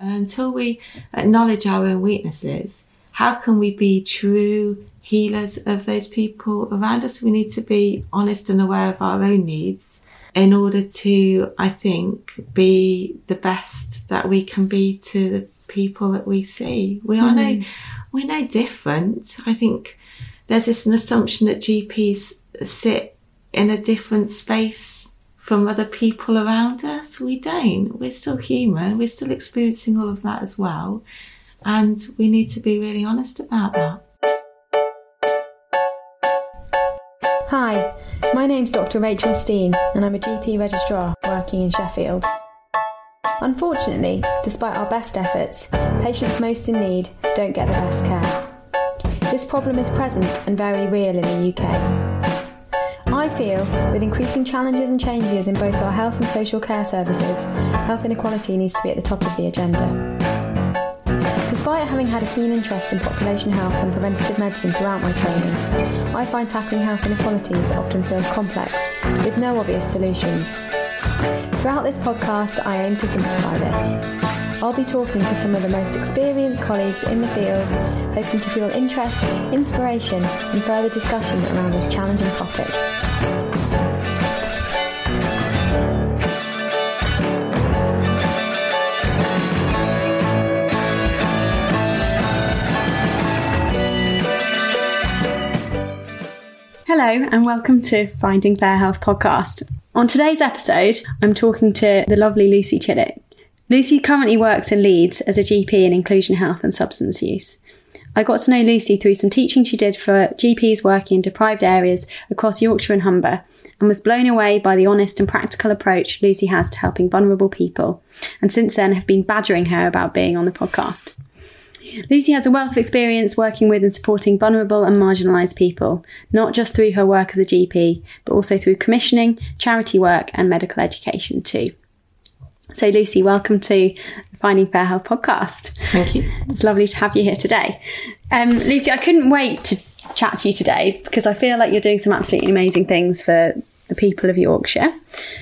And until we acknowledge our own weaknesses, how can we be true healers of those people around us? We need to be honest and aware of our own needs in order to, I think, be the best that we can be to the people that we see. We are mm. no, we're no different. I think there's this an assumption that GPs sit in a different space from other people around us. We don't. We're still human. We're still experiencing all of that as well. And we need to be really honest about that. Hi, my name's Dr. Rachel Steen, and I'm a GP registrar working in Sheffield. Unfortunately, despite our best efforts, patients most in need don't get the best care. This problem is present and very real in the UK. I feel, with increasing challenges and changes in both our health and social care services, health inequality needs to be at the top of the agenda. Despite having had a keen interest in population health and preventative medicine throughout my training, I find tackling health inequalities often feels complex, with no obvious solutions. Throughout this podcast, I aim to simplify this. I'll be talking to some of the most experienced colleagues in the field, hoping to fuel interest, inspiration, and further discussion around this challenging topic. Hello, and welcome to Finding Fair Health podcast. On today's episode, I'm talking to the lovely Lucy Chiddick. Lucy currently works in Leeds as a GP in inclusion health and substance use. I got to know Lucy through some teaching she did for GPs working in deprived areas across Yorkshire and Humber, and was blown away by the honest and practical approach Lucy has to helping vulnerable people, and since then have been badgering her about being on the podcast. Lucy has a wealth of experience working with and supporting vulnerable and marginalised people, not just through her work as a GP, but also through commissioning, charity work, and medical education too. So, Lucy, welcome to the Finding Fair Health podcast. Thank you. It's lovely to have you here today. Um, Lucy, I couldn't wait to chat to you today because I feel like you're doing some absolutely amazing things for the people of Yorkshire.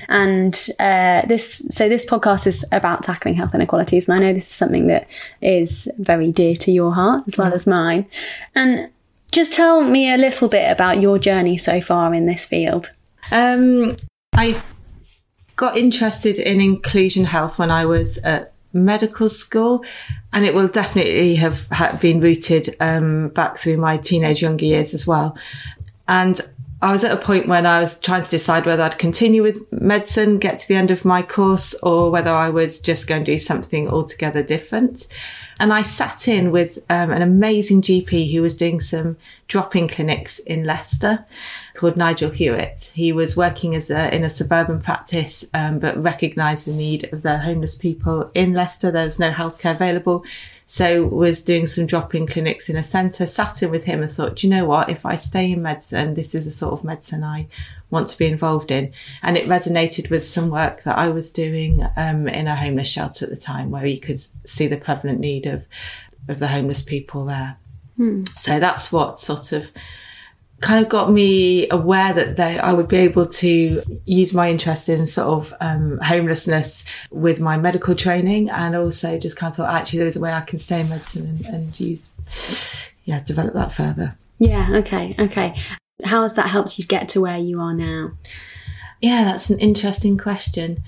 And uh, this, so this podcast is about tackling health inequalities, and I know this is something that is very dear to your heart as well mm. as mine. And just tell me a little bit about your journey so far in this field. Um, I got interested in inclusion health when I was at medical school, and it will definitely have been rooted um, back through my teenage younger years as well. And I was at a point when I was trying to decide whether I'd continue with medicine, get to the end of my course, or whether I was just going to do something altogether different. And I sat in with um, an amazing GP who was doing some drop-in clinics in Leicester called Nigel Hewett. He was working as a, in a suburban practice, um, but recognised the need of the homeless people in Leicester. There was no healthcare available. So was doing some drop-in clinics in a centre, sat in with him and thought, you know what, if I stay in medicine, this is the sort of medicine I want to be involved in. And it resonated with some work that I was doing um, in a homeless shelter at the time where you could see the prevalent need of, of the homeless people there. Hmm. So that's what sort of kind of got me aware that they, I would be able to use my interest in sort of um, homelessness with my medical training and also just kind of thought actually there's a way I can stay in medicine and, and use, yeah, develop that further. Yeah, okay, okay. How has that helped you get to where you are now? Yeah, that's an interesting question.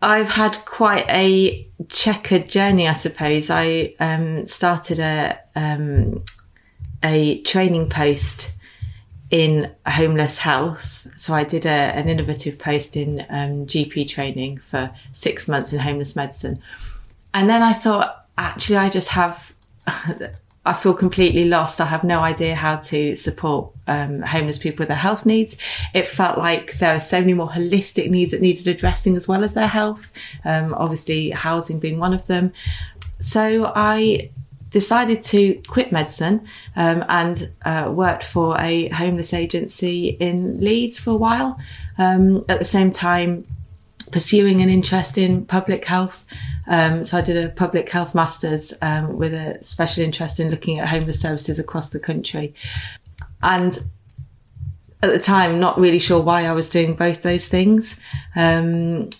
I've had quite a checkered journey, I suppose. I um, started a um, a training post in homeless health. So I did a, an innovative post in um, GP training for six months in homeless medicine. And then I thought, actually, I just have, I feel completely lost. I have no idea how to support um, homeless people with their health needs. It felt like there were so many more holistic needs that needed addressing as well as their health. Um, obviously, housing being one of them. So I decided to quit medicine um, and uh, worked for a homeless agency in Leeds for a while. Um, at the same time, pursuing an interest in public health. Um, so I did a public health masters um, with a special interest in looking at homeless services across the country. And at the time, not really sure why I was doing both those things. Um,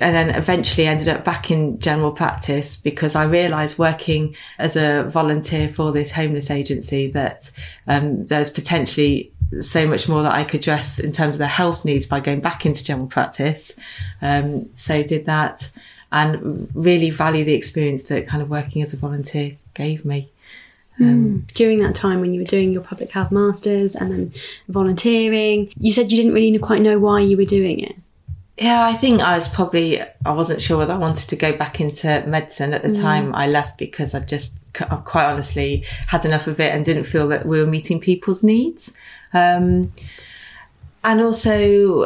and then eventually ended up back in general practice because I realised working as a volunteer for this homeless agency that um, there was potentially so much more that I could address in terms of their health needs by going back into general practice. Um, so did that and really value the experience that kind of working as a volunteer gave me. Um, During that time when you were doing your public health masters and then volunteering, you said you didn't really quite know why you were doing it. Yeah, I think I was probably, I wasn't sure whether I wanted to go back into medicine at the time I left because I just I quite honestly had enough of it and didn't feel that we were meeting people's needs. Um, and also,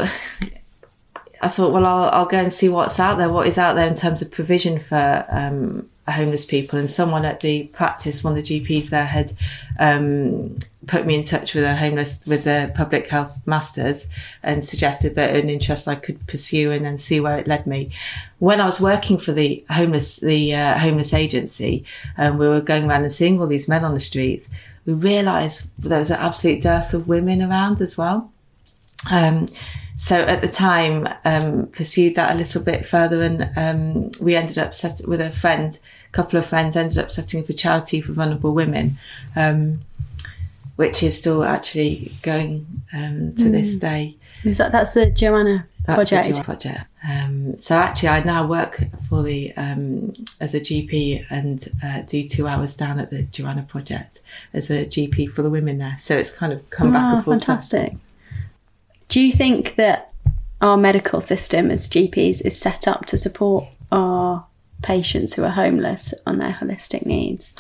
I thought, well, I'll, I'll go and see what's out there, what is out there in terms of provision for um, homeless people. And someone at the practice, one of the GPs there, had um, put me in touch with a homeless, with the public health masters, and suggested that an interest I could pursue and then see where it led me. When I was working for the homeless, the uh, homeless agency, and we were going around and seeing all these men on the streets, we realised there was an absolute dearth of women around as well. Um, so at the time, um, pursued that a little bit further, and um, we ended up set with a friend, couple of friends, ended up setting up a charity for vulnerable women, um, which is still actually going um, to this day. Is that that's the Joanna That's the project? Joanna project. Um, so actually, I now work for the um, as a GP and uh, do two hours down at the Joanna project as a GP for the women there. So it's kind of come back Oh, and forth. fantastic. Do you think that our medical system as GPs is set up to support our patients who are homeless on their holistic needs?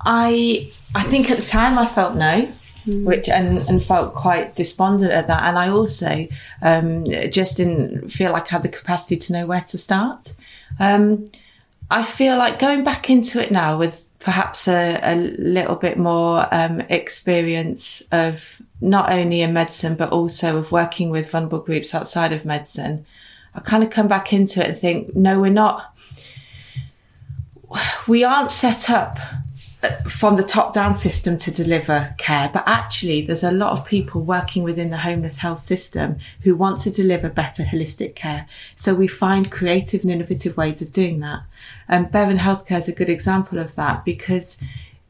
I I think at the time I felt no, which and and felt quite despondent at that, and I also um, just didn't feel like I had the capacity to know where to start. Um, I feel like going back into it now with perhaps a, a little bit more um, experience of not only in medicine but also of working with vulnerable groups outside of medicine. I kind of come back into it and think, no, we're not. We aren't set up from the top down system to deliver care, but actually, there's a lot of people working within the homeless health system who want to deliver better holistic care. So we find creative and innovative ways of doing that. And Bevan Healthcare is a good example of that because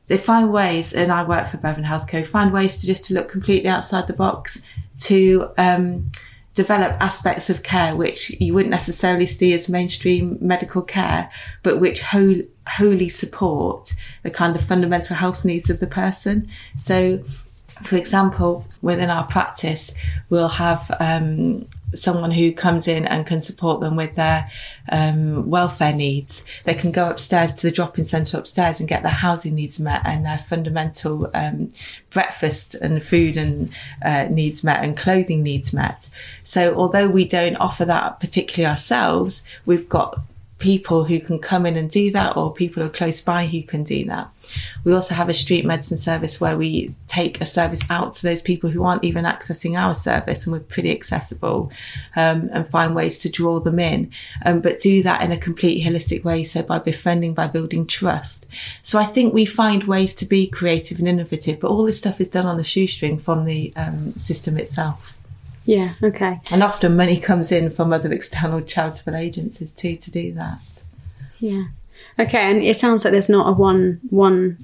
they find ways, and I work for Bevan Healthcare, find ways to just to look completely outside the box to um, develop aspects of care which you wouldn't necessarily see as mainstream medical care, but which whole, wholly support the kind of fundamental health needs of the person. So, for example, within our practice, we'll have um, someone who comes in and can support them with their um, welfare needs. They can go upstairs to the drop-in centre upstairs and get their housing needs met and their fundamental um, breakfast and food and uh, needs met and clothing needs met. So although we don't offer that particularly ourselves, we've got people who can come in and do that or people who are close by who can do that. We also have a street medicine service where we take a service out to those people who aren't even accessing our service and we're pretty accessible um, and find ways to draw them in, um, but do that in a complete holistic way. So by befriending, by building trust. So I think we find ways to be creative and innovative, but all this stuff is done on a shoestring from the um, system itself. Yeah, okay. And often money comes in from other external charitable agencies too to do that. Yeah. Okay, and it sounds like there's not a one one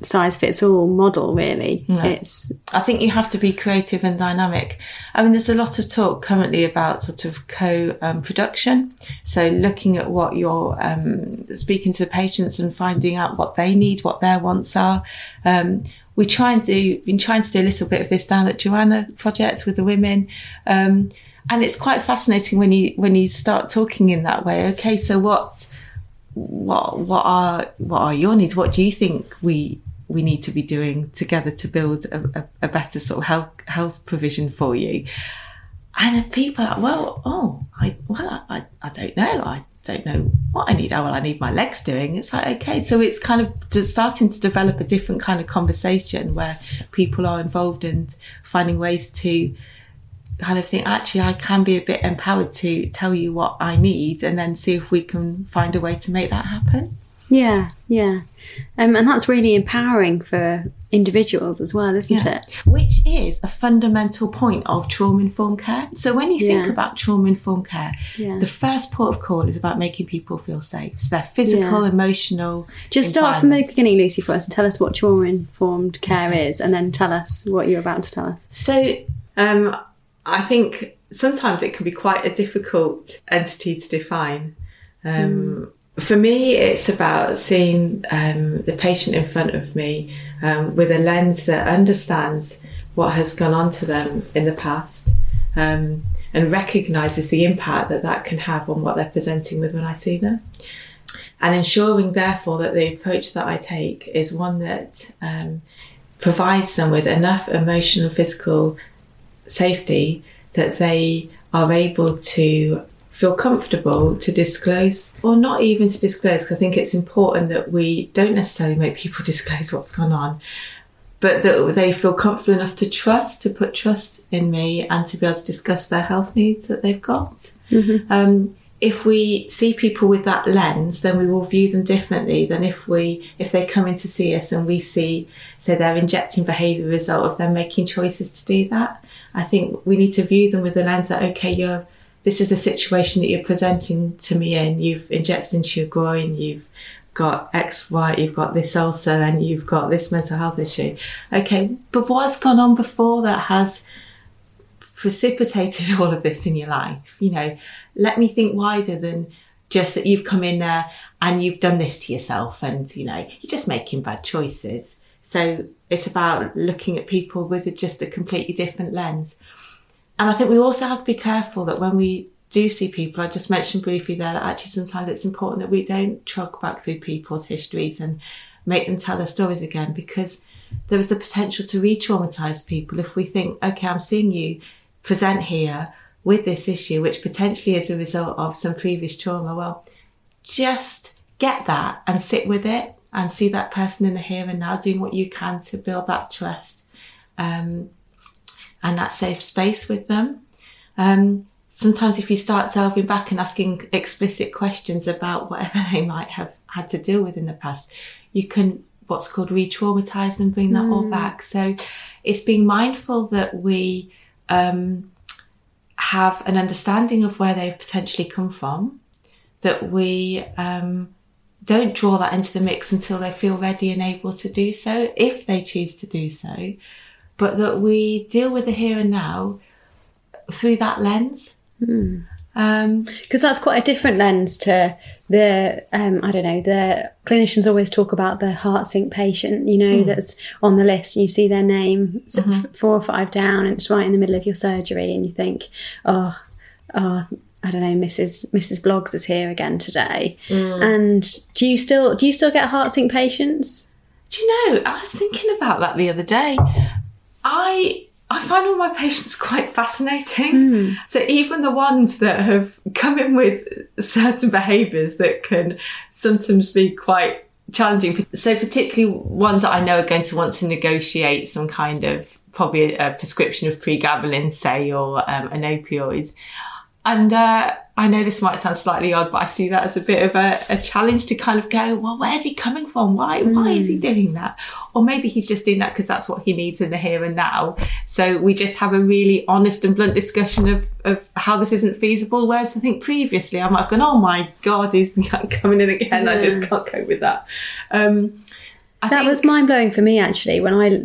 size fits all model really. It's I think you have to be creative and dynamic. I mean, there's a lot of talk currently about sort of co-production. so looking at what you're um, speaking to the patients and finding out what they need, what their wants are. Um, we try and do, been trying to do a little bit of this down at Joanna projects with the women. Um, and it's quite fascinating when you, when you start talking in that way. Okay. So what, what, what are, what are your needs? What do you think we, we need to be doing together to build a, a, a better sort of health, health provision for you? And people are well, oh, I, well, I, I don't know. I don't know what I need. Oh, well, I need my legs doing. It's like, okay. So it's kind of starting to develop a different kind of conversation where people are involved and finding ways to kind of think, actually, I can be a bit empowered to tell you what I need and then see if we can find a way to make that happen. yeah, yeah. Um, and that's really empowering for individuals as well, isn't Yeah. it? Which is a fundamental point of trauma informed care. So when you think Yeah. about trauma informed care, Yeah. the first port of call is about making people feel safe. So their physical, emotional. Just start from the beginning, Lucy, for us tell us what trauma informed care is, and then tell us what you're about to tell us. So um, I think sometimes it can be quite a difficult entity to define. Um, For me, it's about seeing um, the patient in front of me um, with a lens that understands what has gone on to them in the past um, and recognises the impact that that can have on what they're presenting with when I see them. And ensuring, therefore, that the approach that I take is one that um, provides them with enough emotional physical safety that they are able to feel comfortable to disclose or not even to disclose I think it's important that we don't necessarily make people disclose what's gone on but that they feel comfortable enough to trust to put trust in me and to be able to discuss their health needs that they've got. Um, if we see people with that lens then we will view them differently than if we if they come in to see us and we see say they're injecting behavior result of them making choices to do that. I think we need to view them with the lens that okay you're this is the situation that you're presenting to me in you've injected into your groin you've got X, Y, you've got this ulcer, and you've got this mental health issue. Okay, but what's gone on before that has precipitated all of this in your life? You know, let me think wider than just that you've come in there and you've done this to yourself, and you know, you're just making bad choices. So it's about looking at people with just a completely different lens. And I think we also have to be careful that when we do see people, I just mentioned briefly there that actually sometimes it's important that we don't trug back through people's histories and make them tell their stories again because there is the potential to re traumatize people if we think, okay, I'm seeing you present here with this issue, which potentially is a result of some previous trauma. Well, just get that and sit with it and see that person in the here and now doing what you can to build that trust um, and that safe space with them. Um, sometimes if you start delving back and asking explicit questions about whatever they might have had to deal with in the past, you can what's called re-traumatize them, bring that all back. So it's being mindful that we um, have an understanding of where they've potentially come from, that we um, don't draw that into the mix until they feel ready and able to do so, if they choose to do so, but that we deal with the here and now through that lens. Um, because that's quite a different lens to the um, I don't know the clinicians always talk about the heart sink patient you know that's on the list. You see their name s- four or five down and it's right in the middle of your surgery and you think oh oh I don't know Mrs Mrs Bloggs is here again today. And do you still do you still get heart sink patients? Do you know, I was thinking about that the other day. I I find all my patients quite fascinating. So even the ones that have come in with certain behaviours that can sometimes be quite challenging. So particularly ones that I know are going to want to negotiate some kind of probably a prescription of pregabalin, say, or um, an opioid. And uh, I know this might sound slightly odd, but I see that as a bit of a, a challenge to kind of go, well, where's he coming from? Why, why is he mm. doing that? Or maybe he's just doing that because that's what he needs in the here and now. So we just have a really honest and blunt discussion of, of how this isn't feasible. Whereas I think previously I might have gone, oh my God, he's coming in again. I just mm. can't cope with that. Um, I that think, was mind blowing for me actually when I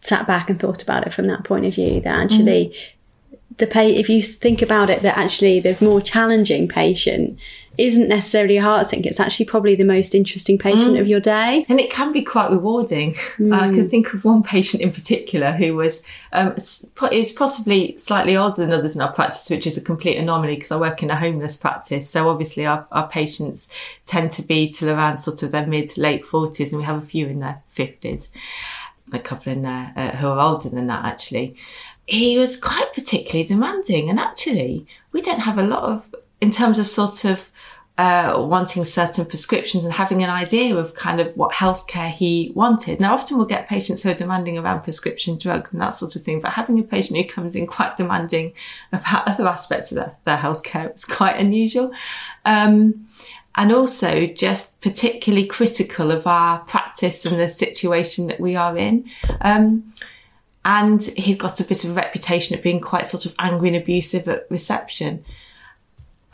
sat back and thought about it from that point of view. That actually, mm. The pay if you think about it, that actually the more challenging patient isn't necessarily a heart sink It's actually probably the most interesting patient of your day. and it can be quite rewarding. And I can think of one patient in particular who was um, is possibly slightly older than others in our practice, which is a complete anomaly because I work in a homeless practice. So obviously our, our patients tend to be till around sort of their mid to late forties, and we have a few in their fifties, a couple in there uh, who are older than that actually. He was quite particularly demanding, and actually we don't have a lot of in terms of sort of uh, wanting certain prescriptions and having an idea of kind of what healthcare he wanted. Now, often we'll get patients who are demanding around prescription drugs and that sort of thing, but having a patient who comes in quite demanding about other aspects of their, their healthcare is quite unusual. Um, and also just particularly critical of our practice and the situation that we are in. Um, and he'd got a bit of a reputation of being quite sort of angry and abusive at reception.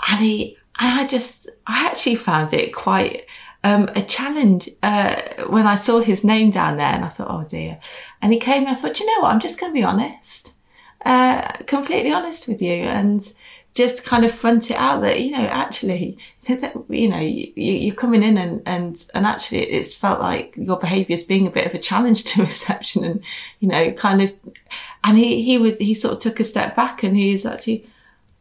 And he, and I just, I actually found it quite um, a challenge uh, when I saw his name down there, and I thought, oh dear. And he came, and I thought, you know what, I'm just going to be honest, uh, completely honest with you, and just kind of front it out that you know actually you know you, are coming in and and and actually it's felt like your behaviour is being a bit of a challenge to reception and you know kind of and he he was he sort of took a step back and he was actually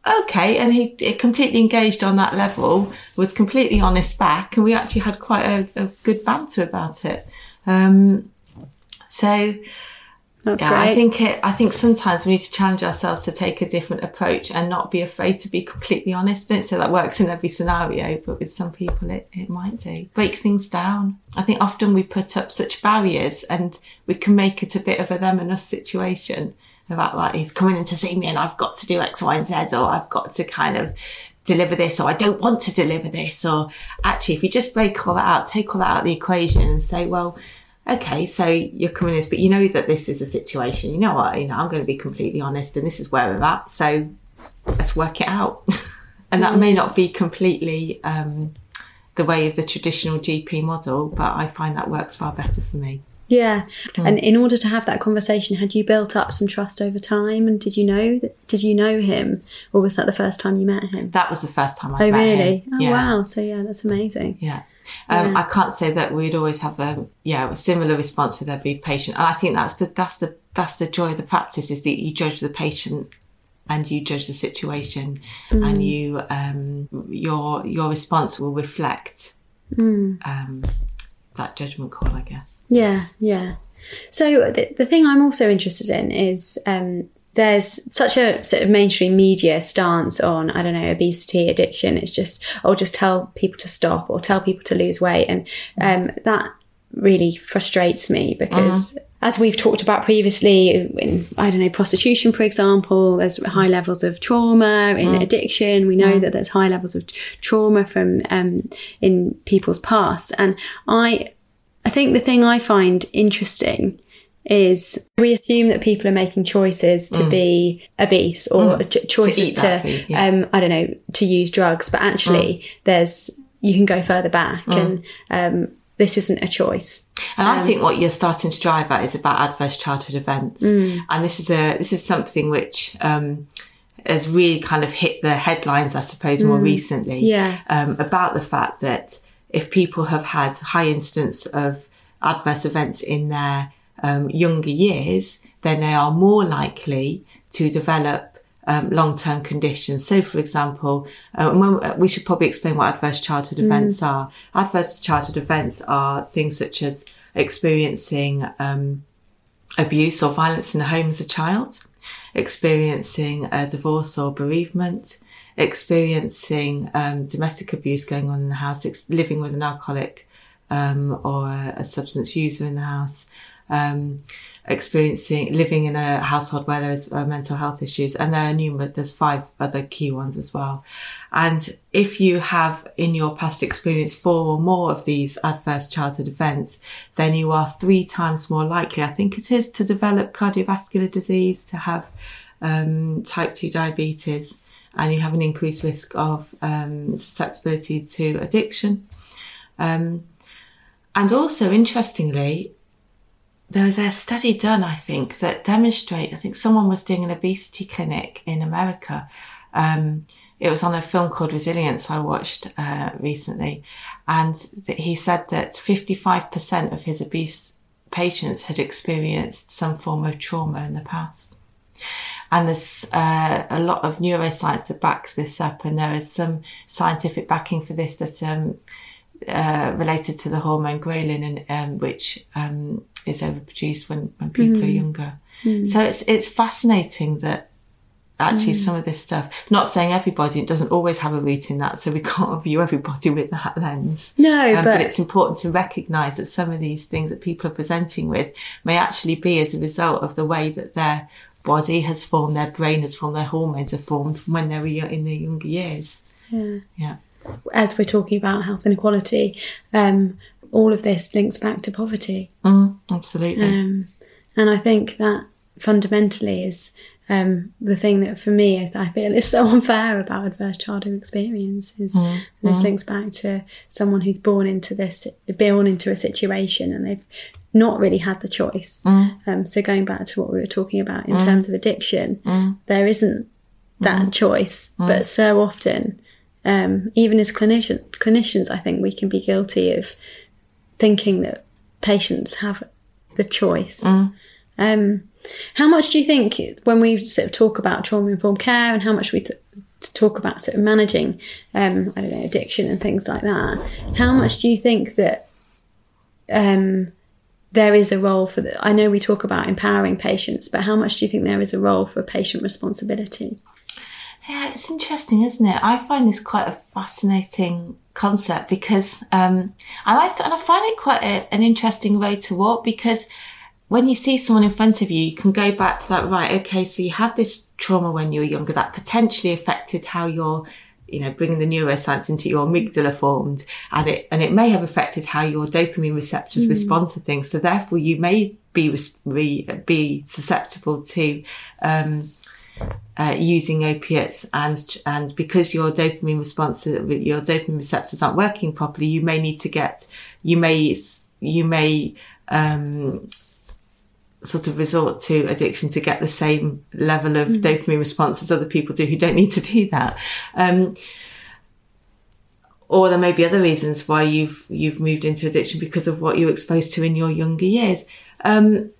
okay and he, he completely engaged on that level was completely honest back and we actually had quite a, a good banter about it. Um, so that's yeah, great. I think it. I think sometimes we need to challenge ourselves to take a different approach and not be afraid to be completely honest. Don't say that works in every scenario, but with some people it, it might do. Break things down. I think often we put up such barriers and we can make it a bit of a them and us situation about like he's coming in to see me and I've got to do X, Y, and Z, or I've got to kind of deliver this, or I don't want to deliver this, or actually, if you just break all that out, take all that out of the equation, and say, well okay, so you're coming in, but you know that this is a situation. You know what? You know, I'm going to be completely honest, and this is where we're at. So let's work it out. and that may not be completely um, the way of the traditional GP model, but I find that works far better for me. Yeah, mm. and in order to have that conversation, had you built up some trust over time? And did you know that, did you know him, or was that the first time you met him? That was the first time I oh, met really? him. Oh, really? yeah. Oh wow! So yeah, that's amazing. Yeah. Um, yeah. I can't say that we'd always have a yeah a similar response with every patient, and I think that's the that's the that's the joy of the practice is that you judge the patient and you judge the situation, mm. and you um, your your response will reflect mm. um, that judgment call, I guess. Yeah, yeah. So the, the thing I'm also interested in is um, there's such a sort of mainstream media stance on I don't know obesity addiction. It's just oh just tell people to stop or tell people to lose weight, and um, that really frustrates me because. Mm. As we've talked about previously, in, I don't know, prostitution, for example, there's high levels of trauma in mm. addiction. We know mm. that there's high levels of trauma from um, in people's past, and I, I think the thing I find interesting is we assume that people are making choices to mm. be obese or mm. ch- choices to, to yeah. um, I don't know, to use drugs, but actually mm. there's, you can go further back mm. and, um, this isn't a choice. And um, I think what you're starting to drive at is about adverse childhood events. Mm. And this is a, this is something which, um, has really kind of hit the headlines, I suppose, more mm. recently. Yeah. Um, about the fact that if people have had high incidence of adverse events in their um, younger years, then they are more likely to develop um, long-term conditions. So, for example, uh, when, we should probably explain what adverse childhood mm. events are. Adverse childhood events are things such as experiencing um, abuse or violence in the home as a child, experiencing a divorce or bereavement, experiencing um, domestic abuse going on in the house, ex- living with an alcoholic um, or a, a substance user in the house, um, experiencing living in a household where there's uh, mental health issues. And there are numerous there's five other key ones as well. And if you have in your past experience four or more of these adverse childhood events then you are three times more likely i think it is to develop cardiovascular disease to have um, type 2 diabetes and you have an increased risk of um, susceptibility to addiction. Um, and also interestingly there was a study done, I think, that demonstrate. I think someone was doing an obesity clinic in America. Um, it was on a film called Resilience I watched uh, recently, and th- he said that 55% of his obese patients had experienced some form of trauma in the past. And there's uh, a lot of neuroscience that backs this up, and there is some scientific backing for this that um, uh, related to the hormone ghrelin, and um, which um, is overproduced when, when people mm. are younger. Mm. So it's it's fascinating that actually mm. some of this stuff not saying everybody it doesn't always have a root in that so we can't view everybody with that lens no um, but... but... it's important to recognize that some of these things that people are presenting with may actually be as a result of the way that their body has formed their brain has formed their hormones have formed when they were in their younger years yeah yeah as we're talking about health inequality, um, all of this links back to poverty. Mm, absolutely. Um, and I think that fundamentally is um, the thing that for me I feel is so unfair about adverse childhood experiences. Mm, this links back to someone who's born into this born into a situation and they've not really had the choice. Mm. Um, so going back to what we were talking about in terms of addiction, there isn't that choice, but so often, um, even as clinician, clinicians, I think we can be guilty of thinking that patients have the choice. Um, how much do you think when we sort of talk about trauma informed care and how much we th- talk about sort of managing, um, I don't know, addiction and things like that? How much do you think that um, there is a role for the? I know we talk about empowering patients, but how much do you think there is a role for patient responsibility? Yeah, it's interesting, isn't it? I find this quite a fascinating concept because, um, and I th- and I find it quite a, an interesting road to walk because when you see someone in front of you, you can go back to that. Right, okay, so you had this trauma when you were younger that potentially affected how your you know, bringing the neuroscience into your amygdala formed, and it and it may have affected how your dopamine receptors respond to things. So therefore, you may be be, be susceptible to um, uh, using opiates, and and because your dopamine response, your dopamine receptors aren't working properly, you may need to get, you may you may um, sort of resort to addiction to get the same level of dopamine response as other people do who don't need to do that. Um, or there may be other reasons why you've you've moved into addiction because of what you were exposed to in your younger years. Um,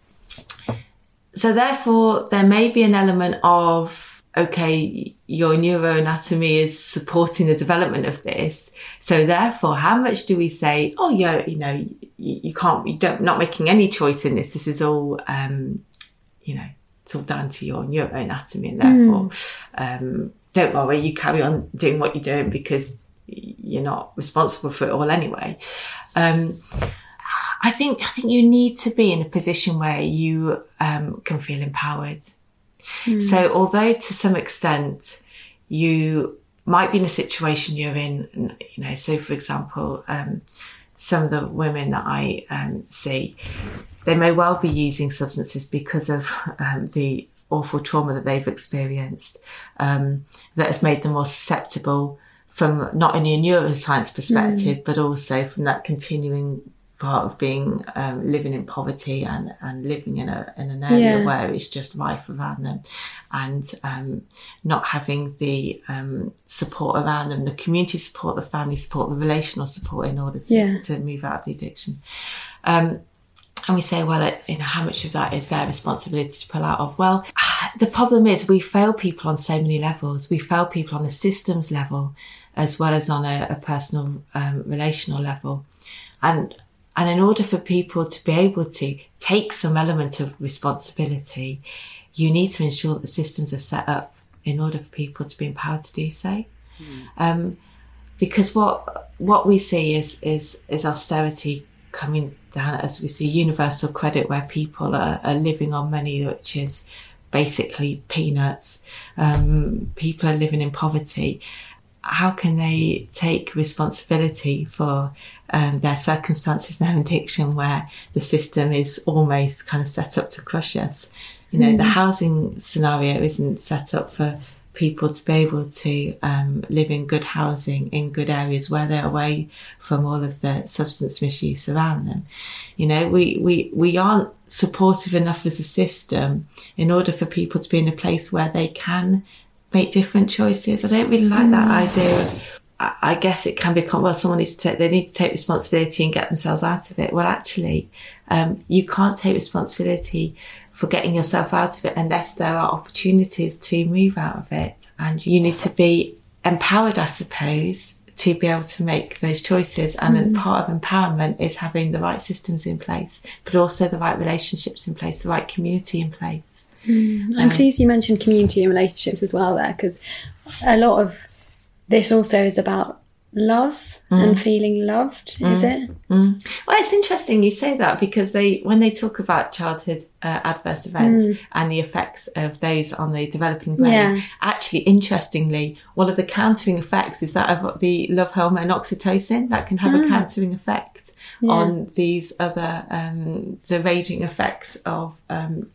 so therefore, there may be an element of okay, your neuroanatomy is supporting the development of this. So therefore, how much do we say, oh yeah, you know, you, you can't, you don't, not making any choice in this. This is all, um, you know, it's all down to your neuroanatomy, and therefore, um, don't worry, you carry on doing what you're doing because you're not responsible for it all anyway. Um, I think I think you need to be in a position where you um, can feel empowered. So, although to some extent you might be in a situation you're in, you know, so for example, um, some of the women that I um, see, they may well be using substances because of um, the awful trauma that they've experienced um, that has made them more susceptible from not only a neuroscience perspective, but also from that continuing part of being um, living in poverty and, and living in a in an area Yeah. where it's just life around them, and um, not having the um, support around them, the community support, the family support, the relational support in order to, Yeah. to move out of the addiction. Um, and we say, well, it, you know, how much of that is their responsibility to pull out of? Well, the problem is we fail people on so many levels. We fail people on a systems level, as well as on a, a personal, um, relational level, and and in order for people to be able to take some element of responsibility, you need to ensure that the systems are set up in order for people to be empowered to do so. Um, because what what we see is is is austerity coming down as we see universal credit where people are, are living on money which is basically peanuts. Um, people are living in poverty how can they take responsibility for um, their circumstances and their addiction where the system is almost kind of set up to crush us you know the housing scenario isn't set up for people to be able to um, live in good housing in good areas where they're away from all of the substance misuse around them. You know, we, we, we aren't supportive enough as a system in order for people to be in a place where they can make different choices. I don't really like that idea of I I guess it can become well. Someone needs to take. They need to take responsibility and get themselves out of it. Well, actually, um, you can't take responsibility for getting yourself out of it unless there are opportunities to move out of it, and you need to be empowered, I suppose, to be able to make those choices. And then mm. part of empowerment is having the right systems in place, but also the right relationships in place, the right community in place. Mm. I'm um, pleased you mentioned community and relationships as well there, because a lot of this also is about love and feeling loved. Is it? Well, it's interesting you say that because they, when they talk about childhood uh, adverse events and the effects of those on the developing brain, Yeah. actually, interestingly, one of the countering effects is that of the love hormone oxytocin that can have a countering effect on these other, um, the raging effects of um,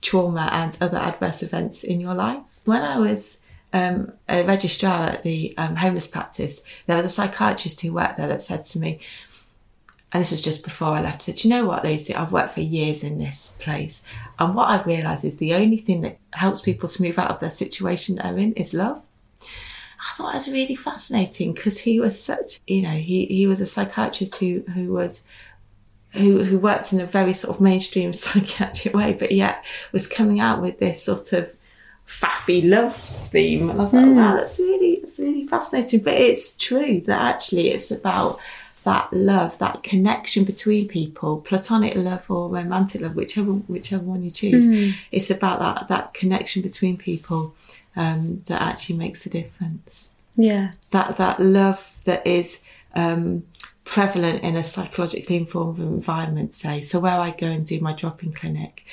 trauma and other adverse events in your life. When I was um, a registrar at the um, homeless practice, there was a psychiatrist who worked there that said to me, and this was just before I left, said, you know what, Lucy, I've worked for years in this place. And what I've realised is the only thing that helps people to move out of their situation they're in is love. I thought it was really fascinating because he was such, you know, he, he was a psychiatrist who, who was who, who worked in a very sort of mainstream psychiatric way, but yet was coming out with this sort of faffy love theme. And I was like, wow, that's really, that's really fascinating. But it's true that actually it's about that love, that connection between people, platonic love or romantic love, whichever whichever one you choose. It's about that that connection between people um, that actually makes the difference Yeah. that that love that is um, prevalent in a psychologically informed environment, say. So where I go and do my drop-in clinic,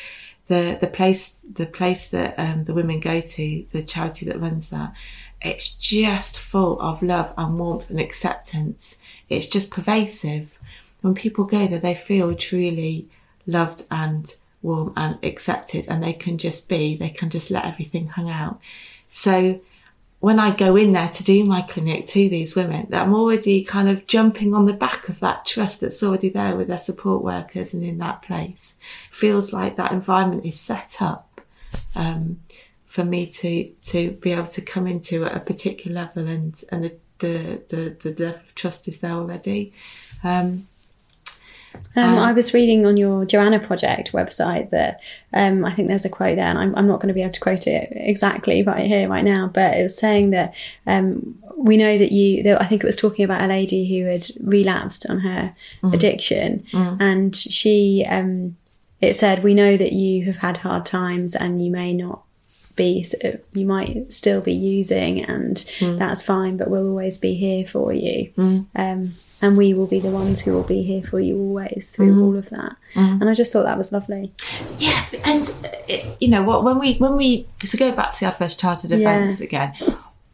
the the place the place that um, the women go to, the charity that runs that, it's just full of love and warmth and acceptance. It's just pervasive. When people go there, they feel truly loved and warm and accepted, and they can just be. They can just let everything hang out. So when I go in there to do my clinic to these women, that I'm already kind of jumping on the back of that trust that's already there with their support workers and in that place. Feels like that environment is set up um, for me to to be able to come into at a particular level, and and the the the, the level of trust is there already. Um, Um, I was reading on your Joanna Project website that um, I think there's a quote there, and I'm, I'm not going to be able to quote it exactly right here, right now, but it was saying that um, we know that you, that I think it was talking about a lady who had relapsed on her addiction, and she, um, it said, we know that you have had hard times and you may not be you might still be using and that's fine but we'll always be here for you. Um, and we will be the ones who will be here for you always through all of that. And i just thought that was lovely. Yeah, and uh, you know what? When we when we so go back to the adverse childhood events again,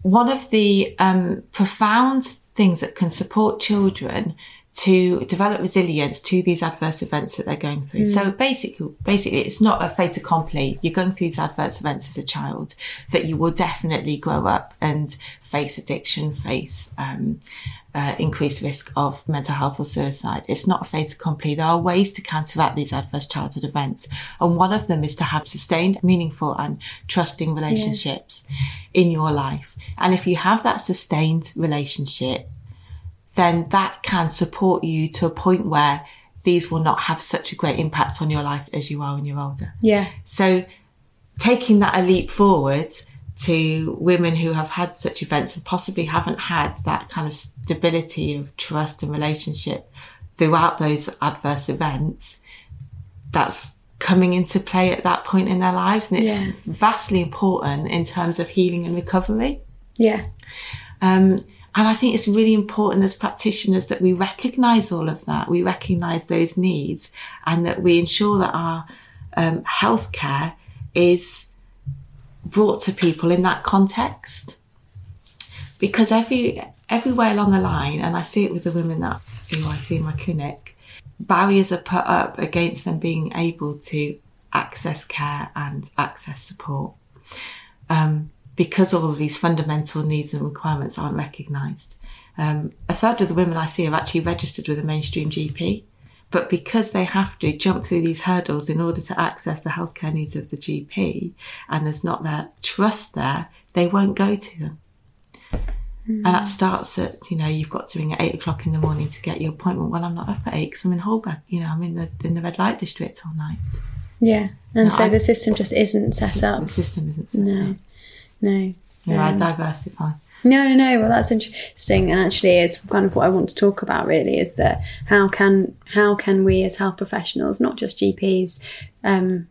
one of the um, profound things that can support children to develop resilience to these adverse events that they're going through. So basically, basically, it's not a fait accompli. You're going through these adverse events as a child that you will definitely grow up and face addiction, face um, uh, increased risk of mental health or suicide. It's not a fait accompli. There are ways to counteract these adverse childhood events. And one of them is to have sustained, meaningful and trusting relationships in your life. And if you have that sustained relationship, then that can support you to a point where these will not have such a great impact on your life as you are when you're older. yeah So taking that a leap forward to women who have had such events and possibly haven't had that kind of stability of trust and relationship throughout those adverse events, that's coming into play at that point in their lives. And it's Yeah. vastly important in terms of healing and recovery. yeah Um, and I think it's really important as practitioners that we recognize all of that. We recognize those needs and that we ensure that our um, healthcare is brought to people in that context. Because every everywhere along the line, and I see it with the women that who I see in my clinic, barriers are put up against them being able to access care and access support um, because all of these fundamental needs and requirements aren't recognised. Um, a third of the women I see are actually registered with a mainstream GP, but because they have to jump through these hurdles in order to access the healthcare needs of the GP, and there's not that trust there, they won't go to them. And that starts at, you know, you've got to ring at eight o'clock in the morning to get your appointment. Well, I'm not up at eight because I'm in Holbeck. You know, I'm in the in the red light district all night. yeah and No, so I- the system just isn't set up The system isn't set no up. No You know, I Um, diversify. No, no, no. Well, that's interesting, and actually, it's kind of what I want to talk about. Really, is that how can how can we as health professionals, not just GPs, um,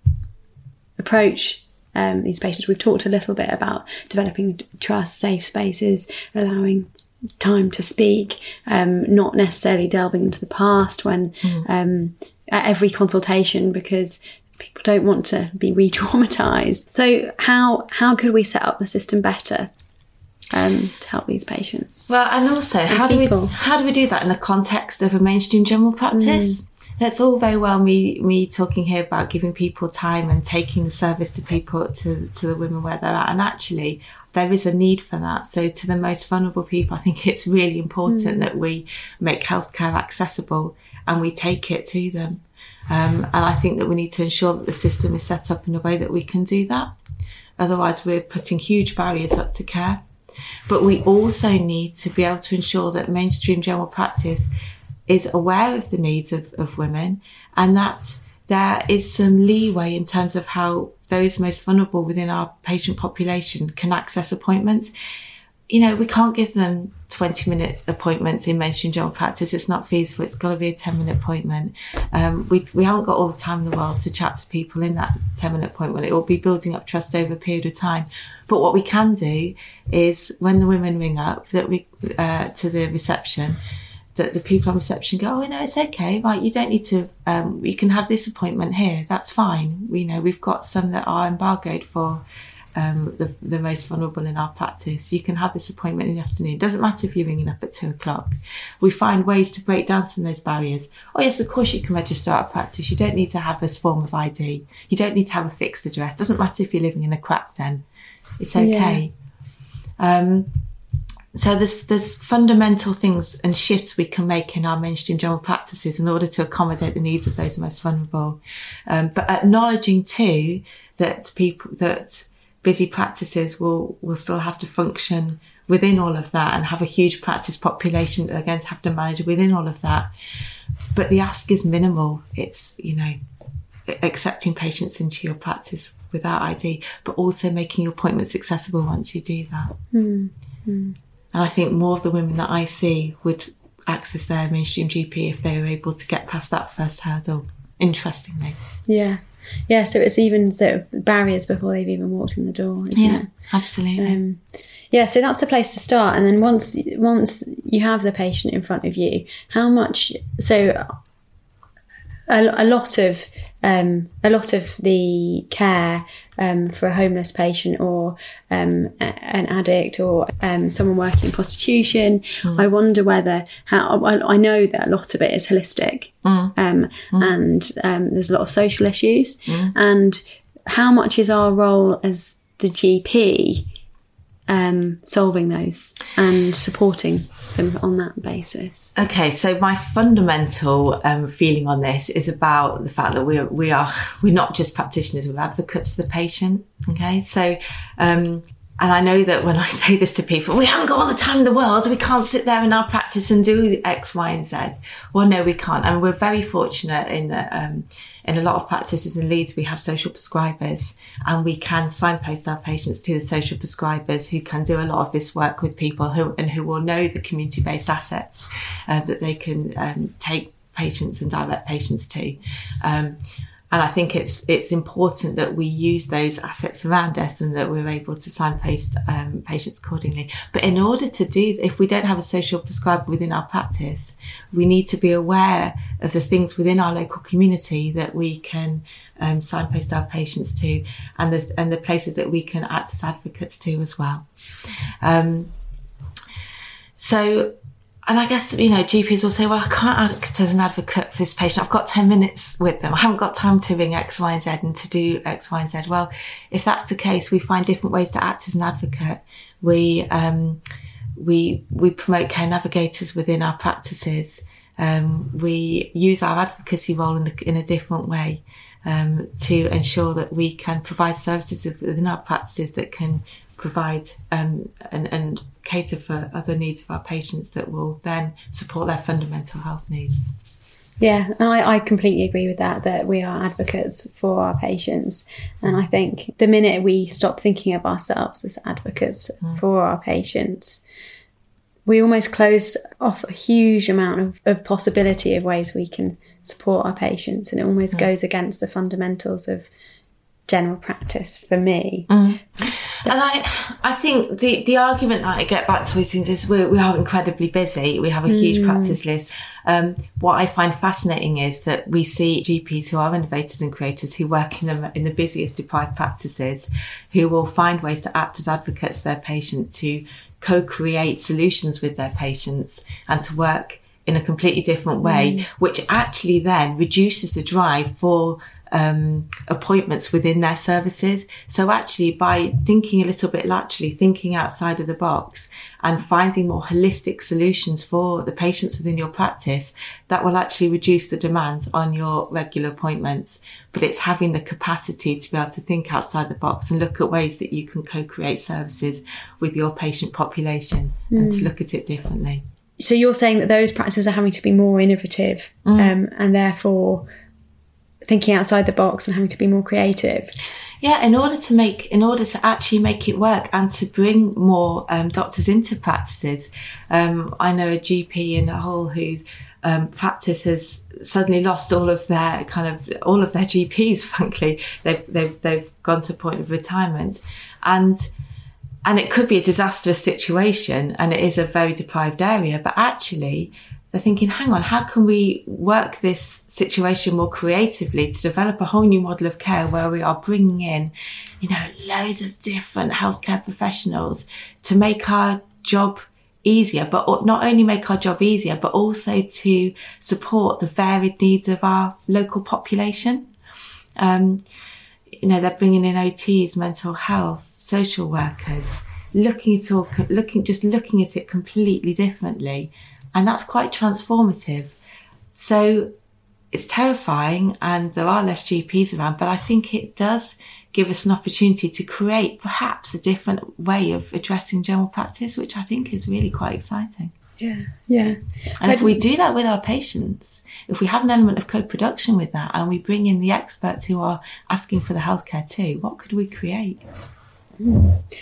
approach um, these patients? We've talked a little bit about developing trust, safe spaces, allowing time to speak, um, not necessarily delving into the past when um, at every consultation because people don't want to be re-traumatized. So how how could we set up the system better um, to help these patients? Well, and also, how do we how do we do that in the context of a mainstream general practice? That's all very well me me talking here about giving people time and taking the service to people to to the women where they're at, and actually there is a need for that. So to the most vulnerable people, I think it's really important that we make healthcare accessible and we take it to them. Um, and I think that we need to ensure that the system is set up in a way that we can do that. Otherwise, we're putting huge barriers up to care. But we also need to be able to ensure that mainstream general practice is aware of the needs of, of women and that there is some leeway in terms of how those most vulnerable within our patient population can access appointments. You know, we can't give them 20 minute appointments in mainstream general practice. It's not feasible. It's got to be a 10 minute appointment. Um, we, we haven't got all the time in the world to chat to people in that 10 minute appointment. It will be building up trust over a period of time. But what we can do is when the women ring up that we, uh, to the reception, that the people on reception go, oh no, it's okay, right? You don't need to. Um, you can have this appointment here. That's fine. We know we've got some that are embargoed for um, the the most vulnerable in our practice. You can have this appointment in the afternoon. It Doesn't matter if you're ringing up at two o'clock. We find ways to break down some of those barriers. Oh yes, of course you can register our practice. You don't need to have this form of ID. You don't need to have a fixed address. It Doesn't matter if you're living in a crack den. It's okay. Um, so there's there's fundamental things and shifts we can make in our mainstream general practices in order to accommodate the needs of those most vulnerable, um, but acknowledging too that people that busy practices will will still have to function within all of that and have a huge practice population that they're going to have to manage within all of that. But the ask is minimal. It's you know accepting patients into your practice without ID, but also making your appointments accessible once you do that. Hmm, hmm. And I think more of the women that I see would access their mainstream GP if they were able to get past that first hurdle. Interestingly. Yeah. Yeah, so it's even sort of barriers before they've even walked in the door. Isn't it? absolutely. Um, yeah, so that's the place to start. And then once once you have the patient in front of you, how much? So a, a lot of um, a lot of the care um, for a homeless patient or um, a- an addict or um, someone working in prostitution. I wonder whether how I, I know that a lot of it is holistic, um, and um, there's a lot of social issues, and how much is our role as the GP um, solving those and supporting them on that basis. Okay, so my fundamental um, feeling on this is about the fact that we are, we are we're not just practitioners; we're advocates for the patient. Okay, so um, and I know that when I say this to people, we haven't got all the time in the world. We can't sit there in our practice and do X, Y, and Z. Well, no, we can't, and we're very fortunate in that um, in a lot of practices in Leeds we have social prescribers, and we can signpost our patients to the social prescribers who can do a lot of this work with people who and who will know the community-based assets uh, that they can um, take patients and direct patients to. Um, and I think it's it's important that we use those assets around us and that we're able to signpost um, patients accordingly. But in order to do, if we don't have a social prescriber within our practice, we need to be aware of the things within our local community that we can um, signpost our patients to, and the and the places that we can act as advocates to as well. Um, so and I guess, you know, GPs will say, well, I can't act as an advocate for this patient. I've got 10 minutes with them. I haven't got time to ring X, Y, and Z and to do X, Y, and Z. Well, if that's the case, we find different ways to act as an advocate. We, um, we, we promote care navigators within our practices. Um, we use our advocacy role in a, in a different way. Um, to ensure that we can provide services within our practices that can provide um, and, and cater for other needs of our patients that will then support their fundamental health needs. Yeah, and I, I completely agree with that, that we are advocates for our patients. And I think the minute we stop thinking of ourselves as advocates for our patients, we almost close off a huge amount of, of possibility of ways we can support our patients. And it almost goes against the fundamentals of general practice for me. Mm. And I, I think the, the argument that I get back to these things is we're, we are incredibly busy. We have a huge mm. practice list. Um, what I find fascinating is that we see GPs who are innovators and creators who work in the, in the busiest deprived practices who will find ways to act as advocates for their patient to co-create solutions with their patients and to work in a completely different way, mm. which actually then reduces the drive for um, appointments within their services. So actually, by thinking a little bit laterally, thinking outside of the box, and finding more holistic solutions for the patients within your practice, that will actually reduce the demands on your regular appointments. But it's having the capacity to be able to think outside the box and look at ways that you can co-create services with your patient population and to look at it differently. So you're saying that those practices are having to be more innovative, um, and therefore thinking outside the box and having to be more creative. Yeah, in order to make, in order to actually make it work and to bring more um, doctors into practices, um, I know a GP in a Hull whose um, practice has suddenly lost all of their kind of all of their GPs. Frankly, they've they've they've gone to a point of retirement, and and it could be a disastrous situation, and it is a very deprived area. But actually, they're thinking, hang on, how can we work this situation more creatively to develop a whole new model of care where we are bringing in, you know, loads of different healthcare professionals to make our job easier, but not only make our job easier, but also to support the varied needs of our local population. Um, you know, they're bringing in OTs, mental health, social workers, looking at all, looking, just looking at it completely differently and that's quite transformative. So it's terrifying, and there are less GPs around, but I think it does give us an opportunity to create perhaps a different way of addressing general practice, which I think is really quite exciting. Yeah, yeah. And if we do that with our patients, if we have an element of co production with that and we bring in the experts who are asking for the healthcare too, what could we create?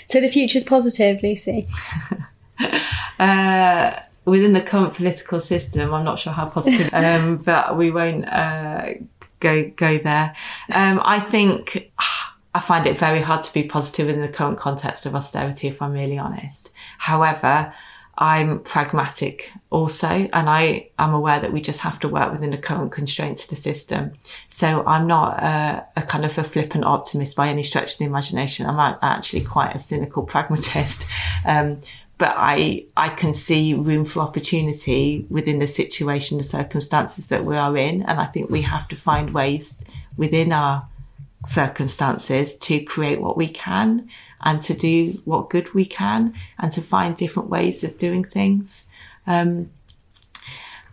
So the future's positive, Lucy. uh, within the current political system, I'm not sure how positive, um, but we won't uh, go go there. Um, I think I find it very hard to be positive in the current context of austerity, if I'm really honest. However, I'm pragmatic also, and I am aware that we just have to work within the current constraints of the system. So I'm not a, a kind of a flippant optimist by any stretch of the imagination. I'm actually quite a cynical pragmatist. Um, but I I can see room for opportunity within the situation, the circumstances that we are in, and I think we have to find ways within our circumstances to create what we can and to do what good we can and to find different ways of doing things. Um,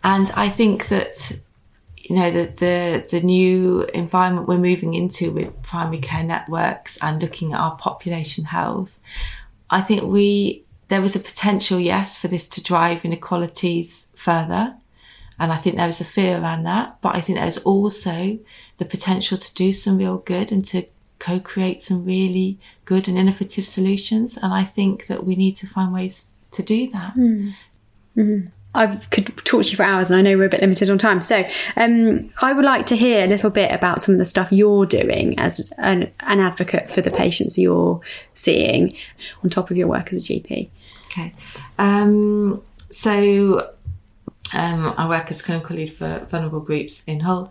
and I think that you know the, the the new environment we're moving into with primary care networks and looking at our population health, I think we there was a potential, yes, for this to drive inequalities further. And I think there was a fear around that. But I think there's also the potential to do some real good and to co create some really good and innovative solutions. And I think that we need to find ways to do that. Mm-hmm. I could talk to you for hours, and I know we're a bit limited on time. So, um, I would like to hear a little bit about some of the stuff you're doing as an, an advocate for the patients you're seeing on top of your work as a GP. Okay. Um, so um, I work as clinical lead for vulnerable groups in Hull,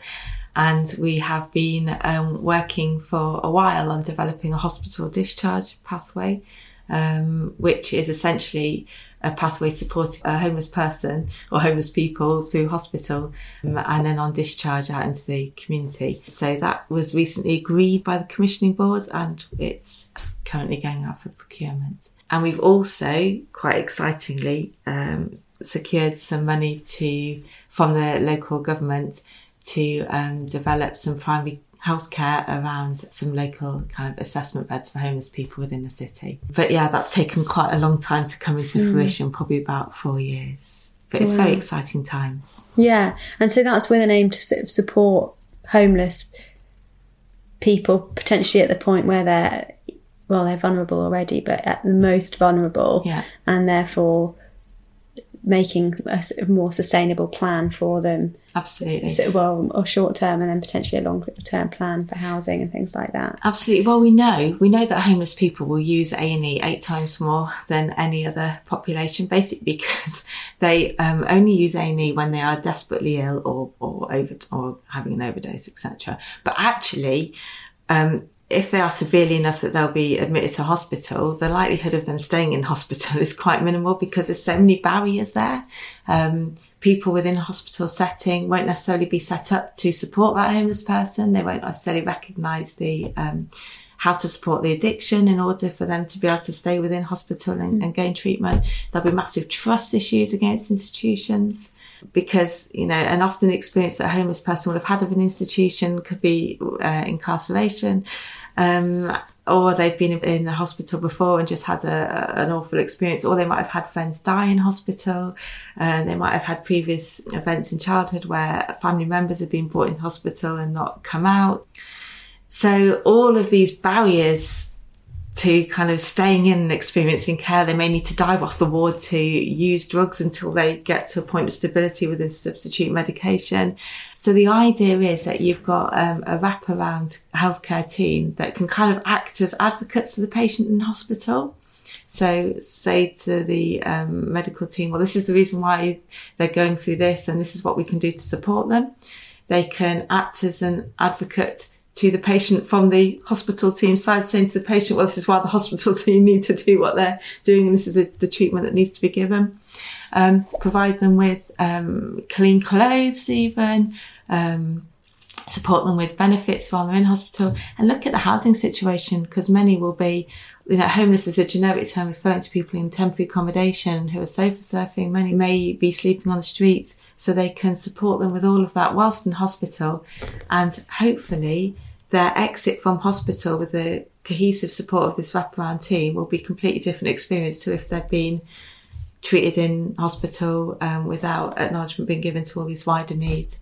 and we have been um, working for a while on developing a hospital discharge pathway, um, which is essentially a pathway supporting a homeless person or homeless people through hospital um, and then on discharge out into the community. So that was recently agreed by the commissioning board and it's currently going out for procurement. And we've also, quite excitingly, um, secured some money to from the local government to um, develop some primary healthcare around some local kind of assessment beds for homeless people within the city. But yeah, that's taken quite a long time to come into mm. fruition, probably about four years. But it's very exciting times. Yeah, and so that's with an aim to sort of support homeless people potentially at the point where they're well, they're vulnerable already, but at the most vulnerable, yeah. and therefore making a sort of more sustainable plan for them. Absolutely. So, well, or short term and then potentially a long term plan for housing and things like that. Absolutely. Well, we know we know that homeless people will use A and E eight times more than any other population, basically because they um, only use A and E when they are desperately ill or or over or having an overdose, etc. But actually, um, if they are severely enough that they'll be admitted to hospital, the likelihood of them staying in hospital is quite minimal because there's so many barriers there. Um, people within a hospital setting won't necessarily be set up to support that homeless person. They won't necessarily recognise the um, how to support the addiction in order for them to be able to stay within hospital and, and gain treatment. There'll be massive trust issues against institutions because you know an often experience that a homeless person would have had of an institution could be uh, incarceration um, or they've been in a hospital before and just had a, an awful experience, or they might have had friends die in hospital, and uh, they might have had previous events in childhood where family members have been brought into hospital and not come out. So all of these barriers to kind of staying in and experiencing care. They may need to dive off the ward to use drugs until they get to a point of stability within substitute medication. So the idea is that you've got um, a wraparound healthcare team that can kind of act as advocates for the patient in hospital. So say to the um, medical team, well, this is the reason why they're going through this, and this is what we can do to support them. They can act as an advocate to the patient from the hospital team side, saying to the patient, well, this is why the hospital team need to do what they're doing, and this is the, the treatment that needs to be given. Um, provide them with um, clean clothes, even. Um, support them with benefits while they're in hospital and look at the housing situation because many will be you know homeless is a generic term referring to people in temporary accommodation who are sofa surfing many may be sleeping on the streets so they can support them with all of that whilst in hospital and hopefully their exit from hospital with the cohesive support of this wraparound team will be a completely different experience to if they've been treated in hospital um, without acknowledgement being given to all these wider needs.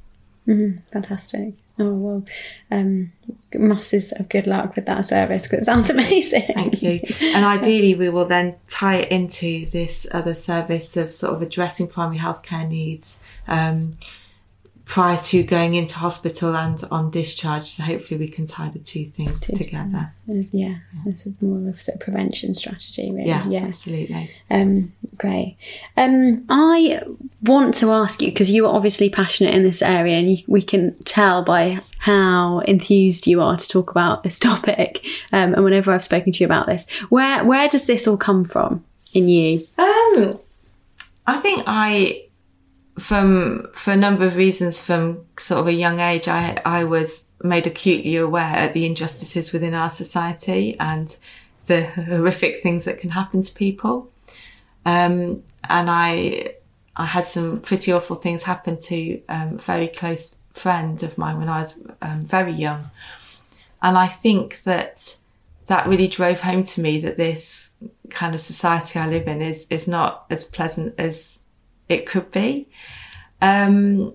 Mm-hmm. Fantastic. Oh well, um, masses of good luck with that service because it sounds amazing. Thank you. And ideally, we will then tie it into this other service of sort of addressing primary healthcare needs um, prior to going into hospital and on discharge. So hopefully, we can tie the two things together. Yeah, yeah, it's more of a sort of prevention strategy, really. Yes, yeah, absolutely. Um, great. Um, I want to ask you because you are obviously passionate in this area, and you, we can tell by how enthused you are to talk about this topic. Um, and whenever I've spoken to you about this, where where does this all come from in you? Um, I think I from for a number of reasons from sort of a young age I I was made acutely aware of the injustices within our society and the horrific things that can happen to people. Um, and I I had some pretty awful things happen to um, a very close friend of mine when I was um, very young. And I think that that really drove home to me that this kind of society I live in is is not as pleasant as it could be. Um,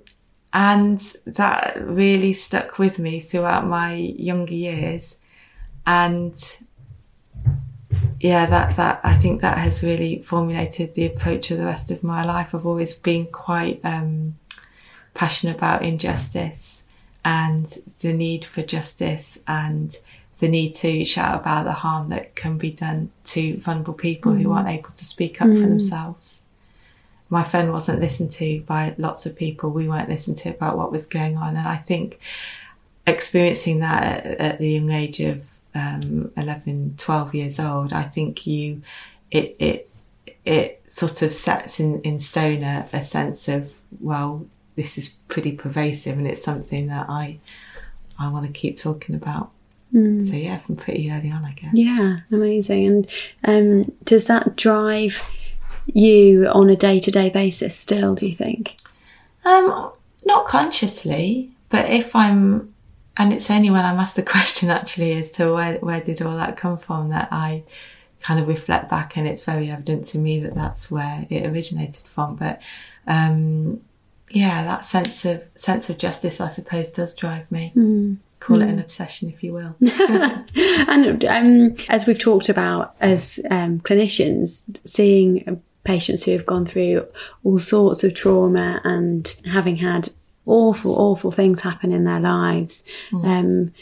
and that really stuck with me throughout my younger years. And yeah, that, that, I think that has really formulated the approach of the rest of my life. I've always been quite, um, passionate about injustice and the need for justice and the need to shout about the harm that can be done to vulnerable people mm. who aren't able to speak up mm. for themselves my friend wasn't listened to by lots of people. We weren't listened to about what was going on. And I think experiencing that at, at the young age of um, 11, 12 years old, I think you, it, it, it sort of sets in, in stone a, a sense of, well, this is pretty pervasive and it's something that I, I want to keep talking about. Mm. So yeah, from pretty early on, I guess. Yeah, amazing. And um, does that drive you on a day to day basis still, do you think? Um, not consciously, but if I'm, and it's only when I'm asked the question actually as to where, where did all that come from that I kind of reflect back and it's very evident to me that that's where it originated from. But, um, yeah, that sense of sense of justice, I suppose, does drive me. Mm. Call it an obsession, if you will. and um, as we've talked about as um, clinicians, seeing patients who have gone through all sorts of trauma and having had awful, awful things happen in their lives. Mm. Um,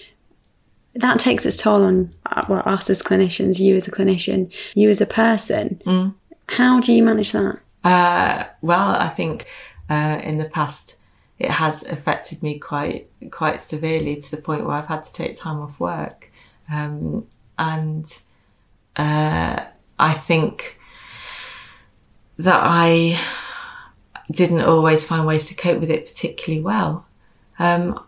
that takes its toll on uh, well, us as clinicians, you as a clinician, you as a person. Mm. How do you manage that? Uh, well, I think uh, in the past it has affected me quite quite severely to the point where I've had to take time off work, um, and uh, I think that I didn't always find ways to cope with it particularly well. Um,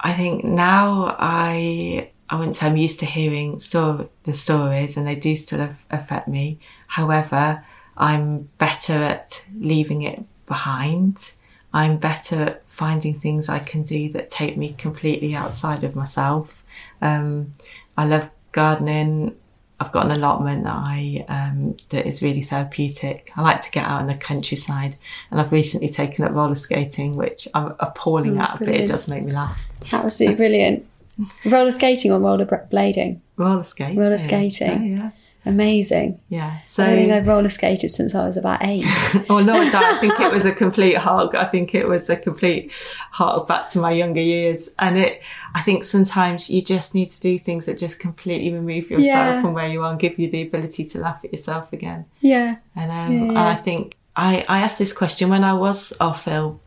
I think now I I wouldn't say I'm used to hearing story, the stories, and they do still affect me. However, I'm better at leaving it behind. I'm better at finding things I can do that take me completely outside of myself. Um, I love gardening. I've got an allotment that I um, that is really therapeutic. I like to get out in the countryside, and I've recently taken up roller skating, which I'm appalling oh, at, brilliant. but it does make me laugh. Absolutely brilliant. roller skating or roller blading? Roller skating. Roller skating. Yeah, yeah. Amazing. Yeah. So I think I've roller skated since I was about eight. oh no, I think it was a complete hug. I think it was a complete hug back to my younger years. And it, I think sometimes you just need to do things that just completely remove yourself yeah. from where you are and give you the ability to laugh at yourself again. Yeah. And um, yeah, yeah. and I think I I asked this question when I was off ill,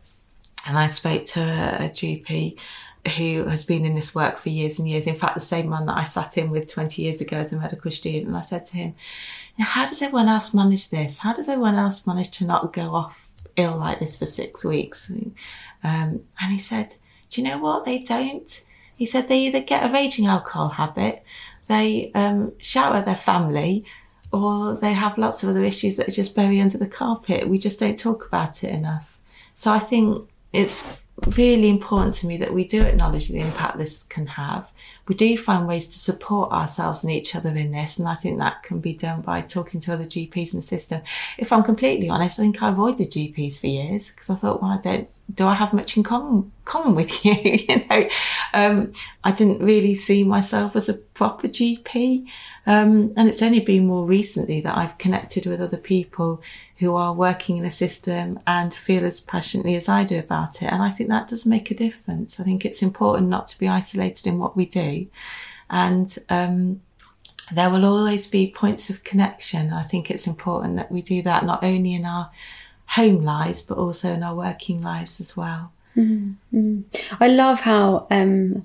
and I spoke to a, a GP who has been in this work for years and years. In fact, the same man that I sat in with 20 years ago as a medical student. And I said to him, how does everyone else manage this? How does everyone else manage to not go off ill like this for six weeks? Um, and he said, do you know what? They don't. He said they either get a raging alcohol habit, they um, at their family, or they have lots of other issues that are just buried under the carpet. We just don't talk about it enough. So I think it's really important to me that we do acknowledge the impact this can have. We do find ways to support ourselves and each other in this, and I think that can be done by talking to other GPs in the system. If I'm completely honest, I think I avoided GPs for years because I thought, well, I don't. Do I have much in common common with you? you know, um, I didn't really see myself as a proper GP, um, and it's only been more recently that I've connected with other people who are working in a system and feel as passionately as I do about it. And I think that does make a difference. I think it's important not to be isolated in what we do. And um, there will always be points of connection. I think it's important that we do that not only in our home lives, but also in our working lives as well. Mm-hmm. I love how um,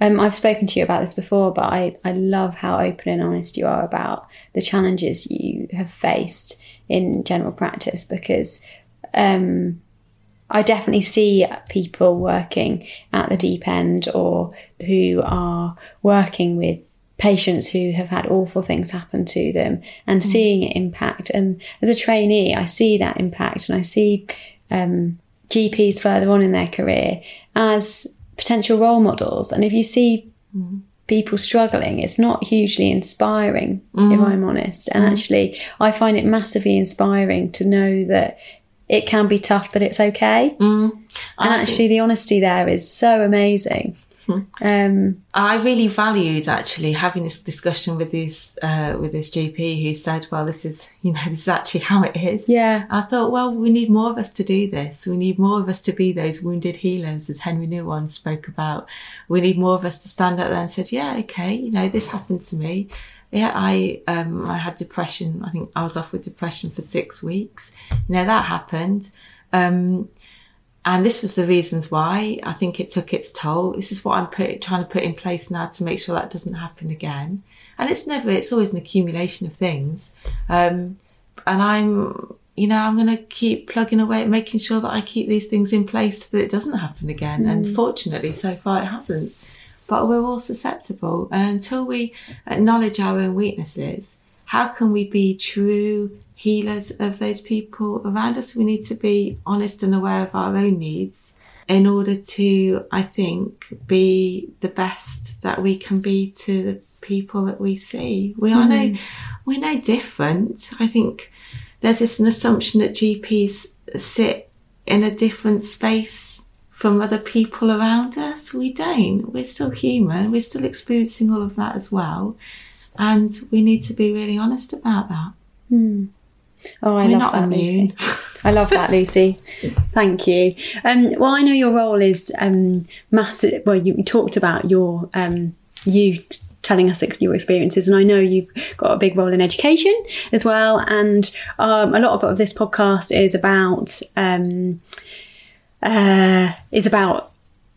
um, I've spoken to you about this before, but I, I love how open and honest you are about the challenges you have faced in general practice because um, I definitely see people working at the deep end or who are working with patients who have had awful things happen to them and mm. seeing it impact. And as a trainee, I see that impact and I see um, GPs further on in their career as potential role models. And if you see mm. people struggling, it's not hugely inspiring, mm. if I'm honest. And mm. actually, I find it massively inspiring to know that it can be tough, but it's okay. Mm. And actually, the honesty there is so amazing. Um, I really valued actually having this discussion with this uh, with this GP who said, "Well, this is you know this is actually how it is." Yeah. I thought, well, we need more of us to do this. We need more of us to be those wounded healers, as Henri Nouwen spoke about. We need more of us to stand up there and said, "Yeah, okay, you know, this happened to me." Yeah, I um, I had depression. I think I was off with depression for six weeks. You know that happened. Um, and this was the reasons why I think it took its toll. This is what I'm put, trying to put in place now to make sure that doesn't happen again. And it's never, it's always an accumulation of things. Um, and I'm, you know, I'm going to keep plugging away at making sure that I keep these things in place so that it doesn't happen again. Mm. And fortunately, so far it hasn't. But we're all susceptible. And until we acknowledge our own weaknesses, how can we be true healers of those people around us. We need to be honest and aware of our own needs in order to, I think, be the best that we can be to the people that we see. We are mm. no, we're no different. I think there's this an assumption that GPs sit in a different space from other people around us. We don't. We're still human. We're still experiencing all of that as well. And we need to be really honest about that. Oh, I We're love that, immune. Lucy. I love that, Lucy. Thank you. Um, well, I know your role is um, massive. Well, you, talked about your um, you telling us your experiences, and I know you've got a big role in education as well. And um, a lot of, of this podcast is about um, uh, is about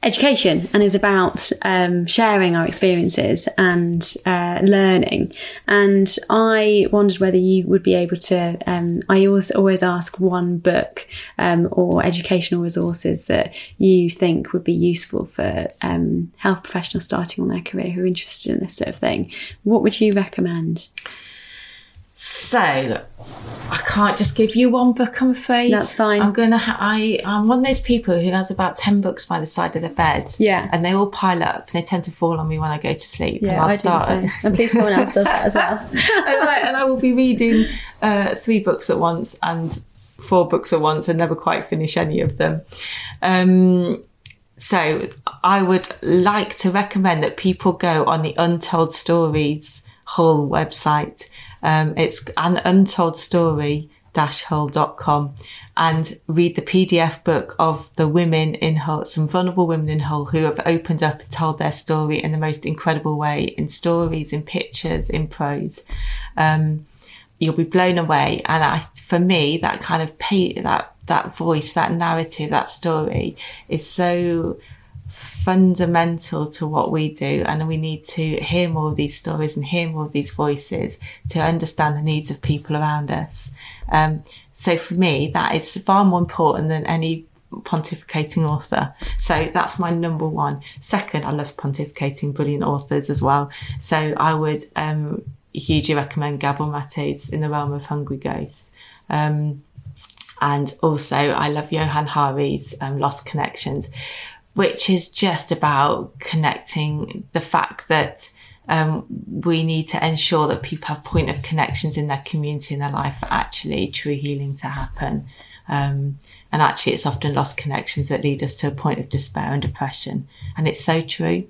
education and is about um, sharing our experiences and uh, learning. And I wondered whether you would be able to. Um, I always always ask one book um, or educational resources that you think would be useful for um, health professionals starting on their career who are interested in this sort of thing. What would you recommend? So I can't just give you one book, I'm afraid. That's fine. I'm gonna. Ha- I I'm one of those people who has about ten books by the side of the bed. Yeah. and they all pile up. and They tend to fall on me when I go to sleep. and Yeah, I'll I start. do the same. And please, someone else does that as well. and, I, and I will be reading uh, three books at once and four books at once and never quite finish any of them. Um, so I would like to recommend that people go on the Untold Stories Hull website. Um, it's an untold story hull.com and read the PDF book of the women in Hull, some vulnerable women in Hull who have opened up and told their story in the most incredible way in stories, in pictures, in prose. Um, you'll be blown away. And I, for me, that kind of that, that voice, that narrative, that story is so fundamental to what we do and we need to hear more of these stories and hear more of these voices to understand the needs of people around us. Um, so for me that is far more important than any pontificating author. So that's my number one. Second i love pontificating brilliant authors as well. So i would um, hugely recommend Gabor Maté's in the realm of hungry ghosts. Um, and also I love Johann Hari's um, Lost Connections, which is just about connecting the fact that um, we need to ensure that people have point of connections in their community in their life for actually true healing to happen. Um, and actually, it's often lost connections that lead us to a point of despair and depression. And it's so true.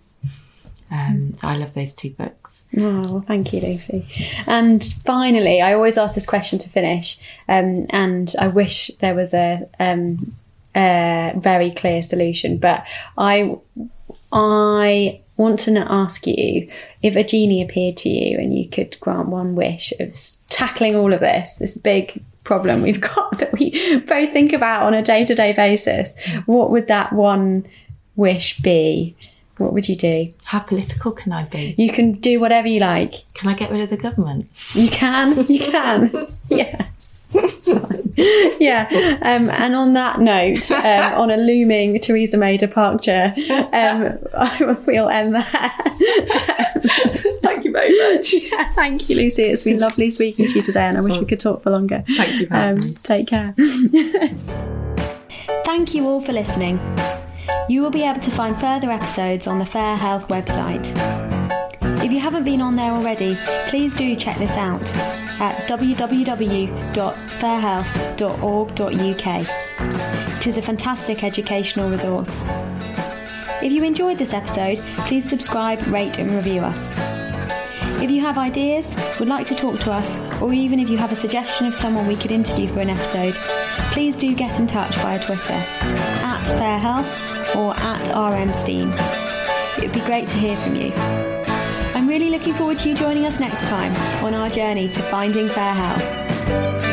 Um, so I love those two books. Oh, thank you, Lucy. And finally, I always ask this question to finish, um, and I wish there was a, um, a very clear solution. But I, I want to ask you if a genie appeared to you and you could grant one wish of tackling all of this, this big problem we've got that we both think about on a day to day basis. What would that one wish be? What would you do? How political can I be? You can do whatever you like. Can I get rid of the government? You can, you can. yes. It's fine. Yeah. Um, and on that note, um, on a looming Theresa May departure, um, I will end there. Thank you very much. yeah, thank you, Lucy. It's been lovely speaking to you today, and I wish we could talk for longer. Thank you for Um, take care. Thank you all for listening. You will be able to find further episodes on the Fair Health website. If you haven't been on there already, please do check this out at www.fairhealth.org.uk. It is a fantastic educational resource. If you enjoyed this episode, please subscribe, rate, and review us. If you have ideas, would like to talk to us, or even if you have a suggestion of someone we could interview for an episode, please do get in touch via Twitter at Fair Health or at RMstein. It would be great to hear from you. Really looking forward to you joining us next time on our journey to finding fair health.